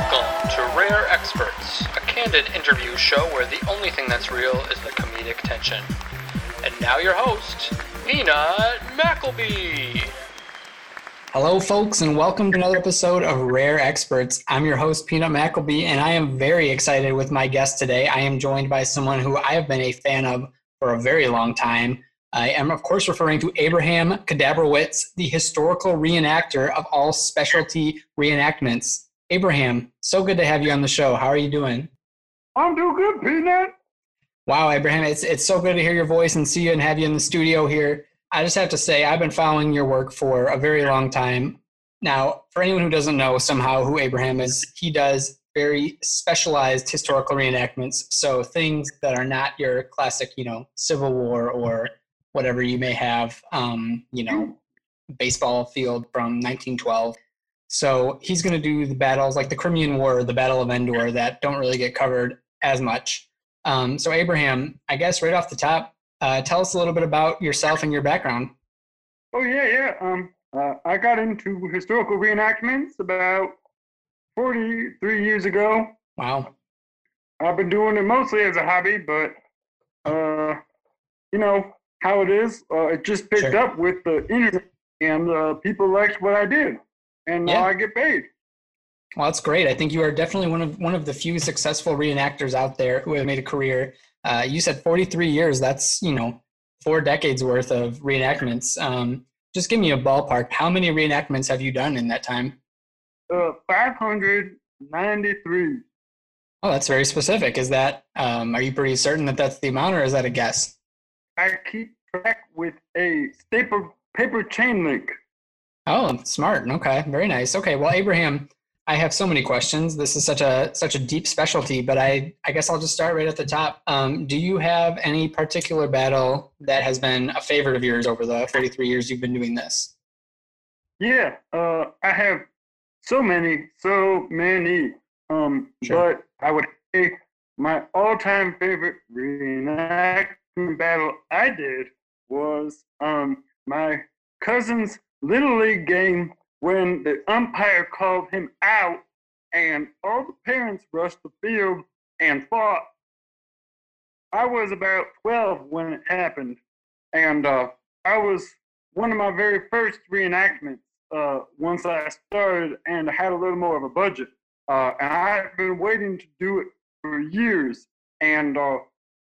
Welcome to Rare Experts, a candid interview show where the only thing that's real is the comedic tension. And now your host, Peanut Mackleby. Hello, folks, and welcome to another episode of Rare Experts. I'm your host, Peanut Mackleby, and I am very excited with my guest today. I am joined by someone who I have been a fan of for a very long time. I am, of course, referring to Abraham Kadabrowicz, the historical reenactor of all specialty reenactments. Abraham, so good to have you on the show. How are you doing? I'm doing good, Peanut. Wow, Abraham, it's, it's so good to hear your voice and see you and have you in the studio here. I just have to say, I've been following your work for a very long time. Now, for anyone who doesn't know somehow who Abraham is, he does very specialized historical reenactments. So things that are not your classic, you know, Civil War or whatever you may have, um, you know, baseball field from 1912. So he's going to do the battles like the Crimean War, the Battle of Endor, that don't really get covered as much. Um, so Abraham, I guess right off the top, uh, tell us a little bit about yourself and your background. Oh yeah, yeah. Um, uh, I got into historical reenactments about 43 years ago. Wow. I've been doing it mostly as a hobby, but uh, you know how it is. Uh, it just picked Sure. up with the internet, and uh, people liked what I did, and now Yeah. I get paid. Well, that's great. I think you are definitely one of one of the few successful reenactors out there who have made a career. Uh, you said 43 years. That's you know four decades worth of reenactments. Um, just give me a ballpark. How many reenactments have you done in that time? Uh, 593. Oh, that's very specific. Is that um, are you pretty certain that that's the amount, or is that a guess? I keep track with a staple paper chain link. Oh, smart. Okay, very nice. Okay, well, Abraham, I have so many questions. This is such a such a deep specialty, but I I guess I'll just start right at the top. Um, do you have any particular battle that has been a favorite of yours over the 43 years you've been doing this? Yeah, uh, I have so many, so many. Um, Sure. but I would say my all-time favorite reenactment battle I did was um my cousin's little league game when the umpire called him out and all the parents rushed the field and fought. I was about 12 when it happened, and uh, I was one of my very first reenactments uh, once I started and I had a little more of a budget. Uh, and I've been waiting to do it for years. And uh,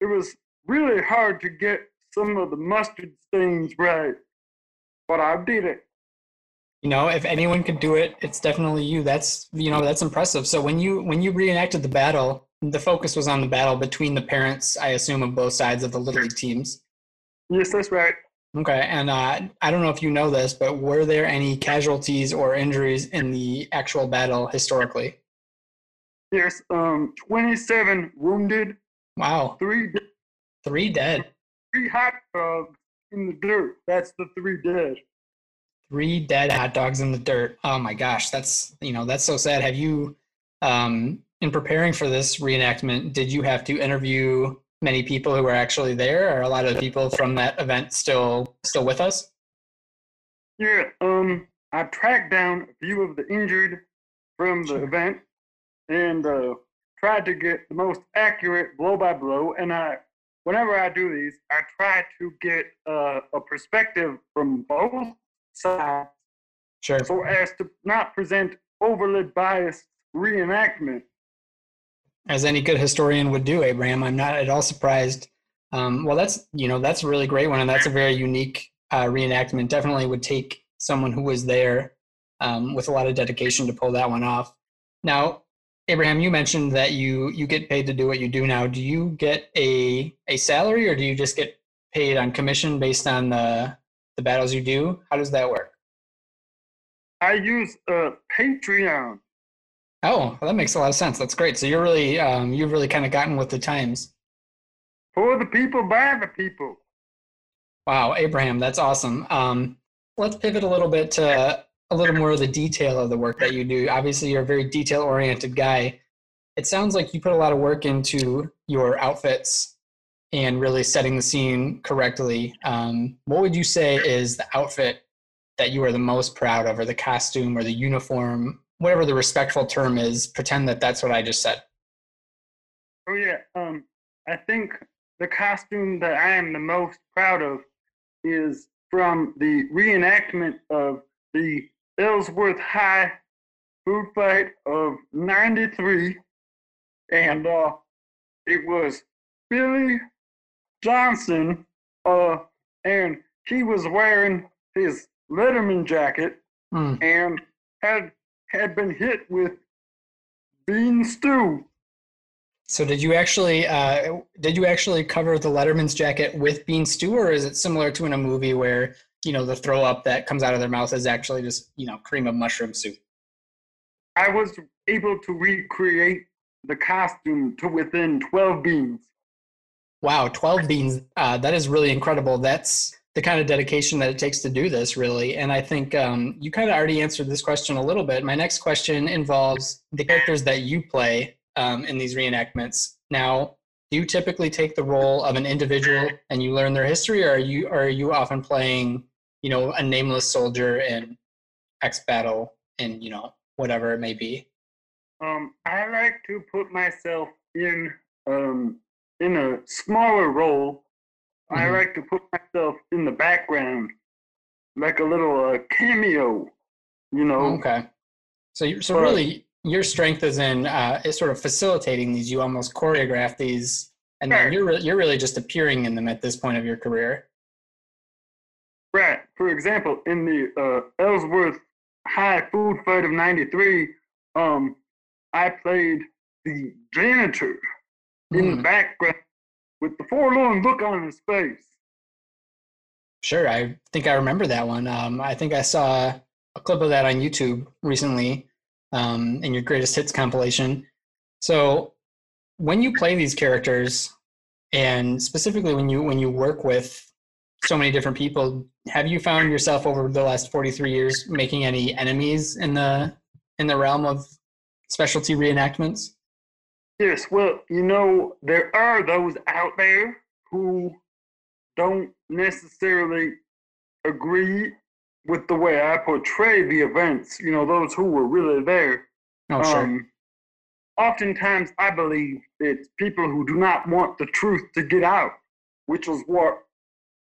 it was really hard to get some of the mustard stains right. But I did it. You know, if anyone could do it, it's definitely you. That's you know that's impressive. So when you when you reenacted the battle, the focus was on the battle between the parents, I assume, of both sides of the little league teams. Yes, that's right. Okay, and uh, I don't know if you know this, but were there any casualties or injuries in the actual battle historically? Yes, um, 27 wounded, Wow, three, de- three dead, three hot dogs in the dirt. That's the three dead. three dead hot dogs in the dirt. Oh my gosh, that's you know that's so sad. Have you, um, in preparing for this reenactment, did you have to interview many people who were actually there? Are a lot of people from that event still still with us? Yeah, um, I tracked down a few of the injured from the event and uh, tried to get the most accurate blow by blow. And I, whenever I do these, I try to get uh, a perspective from both sides Sure. so as to not present overly biased reenactment. as any good historian would do, Abraham. I'm not at all surprised. Um, well, that's you know that's a really great one, and that's a very unique uh, reenactment. Definitely would take someone who was there um, with a lot of dedication to pull that one off. Now, Abraham, you mentioned that you you get paid to do what you do now. Do you get a a salary, or do you just get paid on commission based on the the battles you do? How does that work? I use uh, Patreon. Oh, well, that makes a lot of sense. That's great. So you're really um, you've really kind of gotten with the times. For the people, by the people. Wow, Abraham, that's awesome. Um, let's pivot a little bit to a little more of the detail of the work that you do. Obviously, you're a very detail oriented guy. It sounds like you put a lot of work into your outfits and really setting the scene correctly. Um, what would you say is the outfit that you are the most proud of, or the costume or the uniform, whatever the respectful term is? Pretend that that's what I just said. Oh yeah. Um, I think the costume that I am the most proud of is from the reenactment of the Ellsworth High food fight of '93, and uh, it was Billy Johnson, uh, and he was wearing his Letterman jacket Hmm. and had had been hit with bean stew. So did you actually uh, did you actually cover the Letterman's jacket with bean stew, or is it similar to in a movie where you know the throw up that comes out of their mouth is actually just you know cream of mushroom soup? I was able to recreate the costume to within 12 beans. Wow, 12 beans. Uh, that is really incredible. That's the kind of dedication that it takes to do this, really. And I think um, you kind of already answered this question a little bit. My next question involves the characters that you play um, in these reenactments. Now, do you typically take the role of an individual and you learn their history, or are you or are you often playing, you know, a nameless soldier in X battle and you know whatever it may be? Um, I like to put myself in um, in a smaller role. I Mhm. like to put myself in the background, like a little uh, cameo. You know, Okay. So you so But- really your strength is in uh, is sort of facilitating these. You almost choreograph these, and then you're re- you're really just appearing in them at this point of your career. right? For example, in the uh, Ellsworth High food fight of '93, um, I played the janitor in the Hmm. background with the forlorn look on his face. Sure, I think I remember that one. Um, I think I saw a clip of that on YouTube recently um, in your greatest hits compilation. So, when you play these characters, and specifically when you when you work with so many different people, have you found yourself over the last forty three years making any enemies in the in the realm of specialty reenactments? Yes, well, you know, there are those out there who don't necessarily agree with the way I portray the events, you know, those who were really there. Oh, sure. Um, oftentimes, I believe it's people who do not want the truth to get out, which is what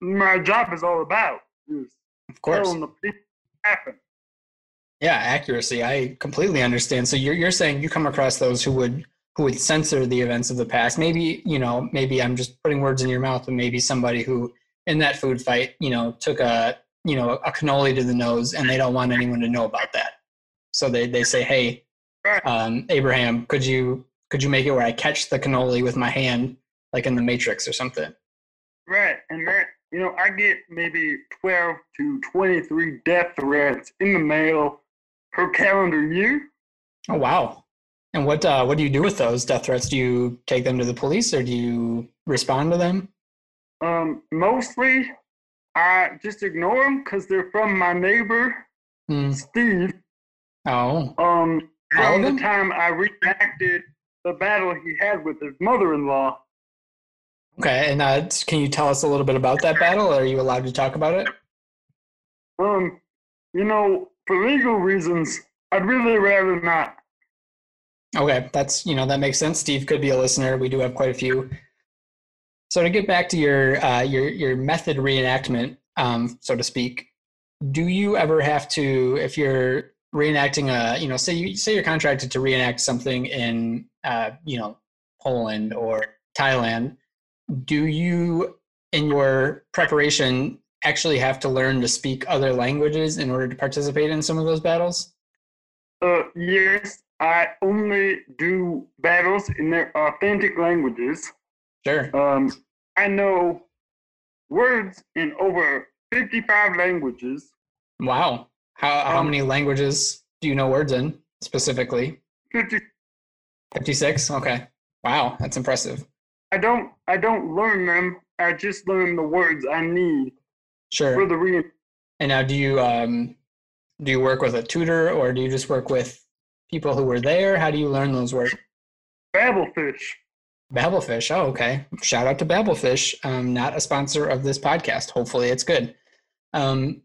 my job is all about, is of course. telling the people what happened. Yeah, accuracy. I completely understand. So you're you're saying you come across those who would who would censor the events of the past. Maybe, you know, maybe I'm just putting words in your mouth, but maybe somebody who in that food fight, you know, took a you know, a cannoli to the nose and they don't want anyone to know about that. So they, they say, Hey, um, Abraham, could you could you make it where I catch the cannoli with my hand like in the Matrix or something? Right, and that you know, I get maybe twelve to twenty-three death threats in the mail per calendar year. Oh wow. And what uh, what do you do with those death threats? Do you take them to the police or do you respond to them? Um, mostly, I just ignore them because they're from my neighbor Hmm. Steve. Oh, Um, All the time I reenacted the battle he had with his mother-in-law. Okay. And uh, can you tell us a little bit about that battle? Are you allowed to talk about it? Um, you know, for legal reasons, I'd really rather not. Okay, that's you know that makes sense. Steve could be a listener. We do have quite a few. So to get back to your uh, your your method reenactment, um, so to speak, do you ever have to if you're reenacting a you know say you say you're contracted to reenact something in uh, you know Poland or Thailand, do you in your preparation actually have to learn to speak other languages in order to participate in some of those battles? Uh, yes, I only do battles in their authentic languages. Sure. Um, I know words in over 55 languages. Wow. How how Um, many languages do you know words in specifically? 50. 56? Okay. Wow, that's impressive. I don't. I don't learn them. I just learn the words I need for Sure. the re. And now do you um do you work with a tutor or do you just work with people who were there? How do you learn those words? Babblefish. Babblefish. Oh, okay. Shout out to Babblefish. Um, not a sponsor of this podcast. Hopefully it's good. Um,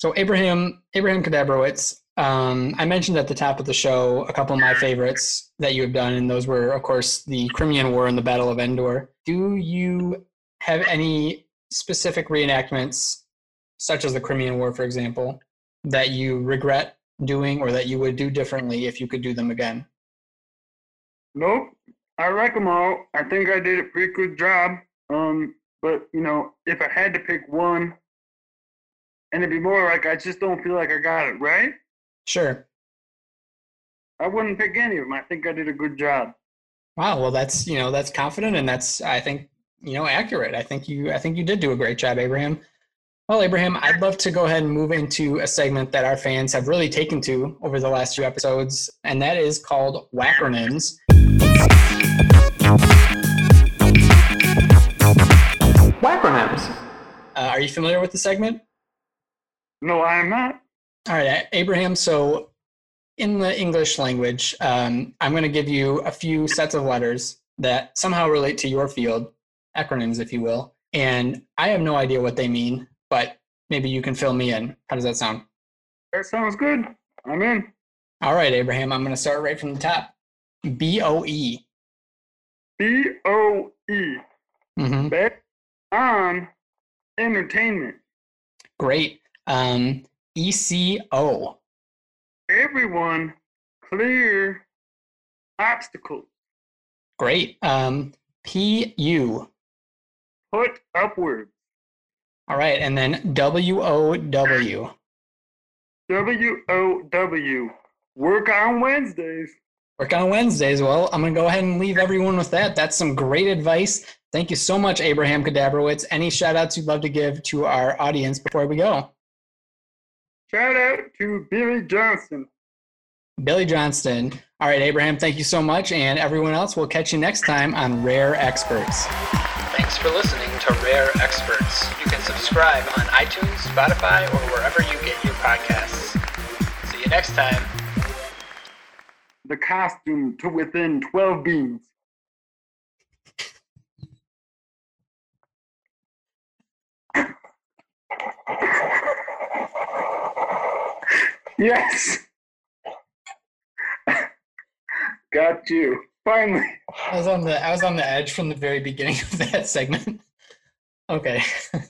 So Abraham Abraham Kadabrowitz, um, I mentioned at the top of the show a couple of my favorites that you have done, and those were, of course, the Crimean War and the Battle of Endor. Do you have any specific reenactments, such as the Crimean War, for example, that you regret doing or that you would do differently if you could do them again? Nope. I like them all. I think I did a pretty good job. Um, but you know, if I had to pick one, and it'd be more like I just don't feel like I got it right, Sure. I wouldn't pick any of them. I think I did a good job. Wow. Well, that's you know that's confident, and that's I think you know accurate. I think you I think you did do a great job, Abraham. Well, Abraham, I'd love to go ahead and move into a segment that our fans have really taken to over the last few episodes, and that is called Wackronyms. Wackronyms. Uh, are you familiar with the segment? No, I am not. All right, Abraham. So, in the English language, um, I'm going to give you a few sets of letters that somehow relate to your field, acronyms, if you will. And I have no idea what they mean, but maybe you can fill me in. How does that sound? That sounds good. I'm in. All right, Abraham. I'm going to start right from the top. B O E. B O E. Mhm. Bet on entertainment. Great. Um, E C O. Everyone clear obstacles. Great. Um, P U. Put upward. All right, and then W O W. W O W. Work on Wednesdays. Work on Wednesdays. Well, I'm going to go ahead and leave everyone with that. That's some great advice. Thank you so much, Abraham Kadabrowitz. Any shout outs you'd love to give to our audience before we go? Shout out to Billy Johnson. Billy Johnston. All right, Abraham, thank you so much. And everyone else, we'll catch you next time on Rare Experts. Thanks for listening to Rare Experts. You can subscribe on iTunes, Spotify, or wherever you get your podcasts. See you next time. The costume to within 12 beans. Yes. Got you. Finally. I was on the I was on the edge from the very beginning of that segment. Okay.